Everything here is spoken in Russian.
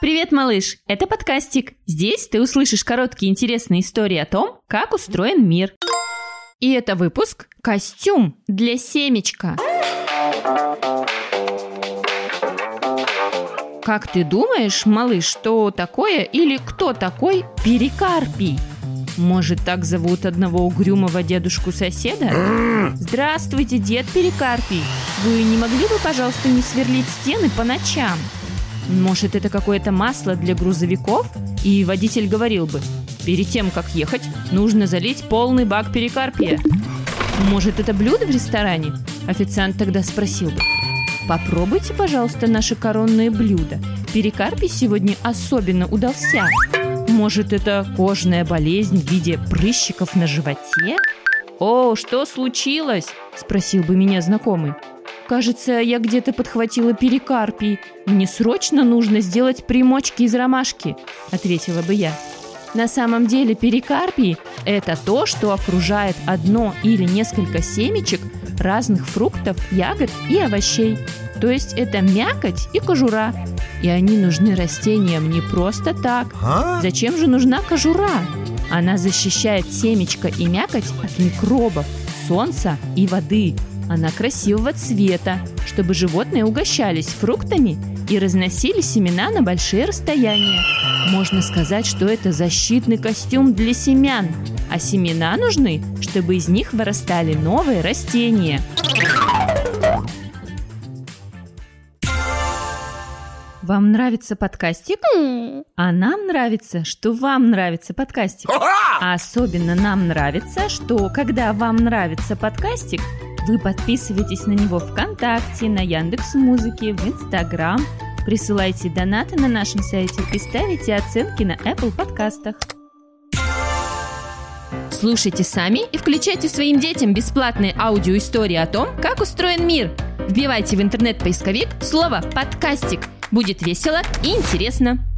Привет, малыш! Это подкастик. Здесь ты услышишь короткие интересные истории о том, как устроен мир. И это выпуск «Костюм для семечка». Как ты думаешь, малыш, что такое или кто такой перикарпий? Может, так зовут одного угрюмого дедушку соседа? Здравствуйте, дед Перикарпий. Вы не могли бы, пожалуйста, не сверлить стены по ночам? Может, это какое-то масло для грузовиков? И водитель говорил бы, перед тем, как ехать, нужно залить полный бак перикарпия. Может, это блюдо в ресторане? Официант тогда спросил бы, попробуйте, пожалуйста, наше коронное блюдо. Перикарпий сегодня особенно удался. Может, это кожная болезнь в виде прыщиков на животе? «О, что случилось?» – спросил бы меня знакомый. Кажется, я где-то подхватила перикарпий. Мне срочно нужно сделать примочки из ромашки, ответила бы я. На самом деле перикарпий – это то, что окружает одно или несколько семечек разных фруктов, ягод и овощей. То есть это мякоть и кожура. И они нужны растениям не просто так. А? Зачем же нужна кожура? Она защищает семечко и мякоть от микробов, солнца и воды – она красивого цвета, чтобы животные угощались фруктами и разносили семена на большие расстояния. Можно сказать, что это защитный костюм для семян, а семена нужны, чтобы из них вырастали новые растения. Вам нравится подкастик? А нам нравится, что вам нравится подкастик. А особенно нам нравится, что когда вам нравится подкастик, вы подписывайтесь на него ВКонтакте, на Яндекс Музыке, в Инстаграм, присылайте донаты на нашем сайте и ставите оценки на Apple подкастах. Слушайте сами и включайте своим детям бесплатные аудиоистории о том, как устроен мир. Вбивайте в интернет-поисковик слово «подкастик». Будет весело и интересно.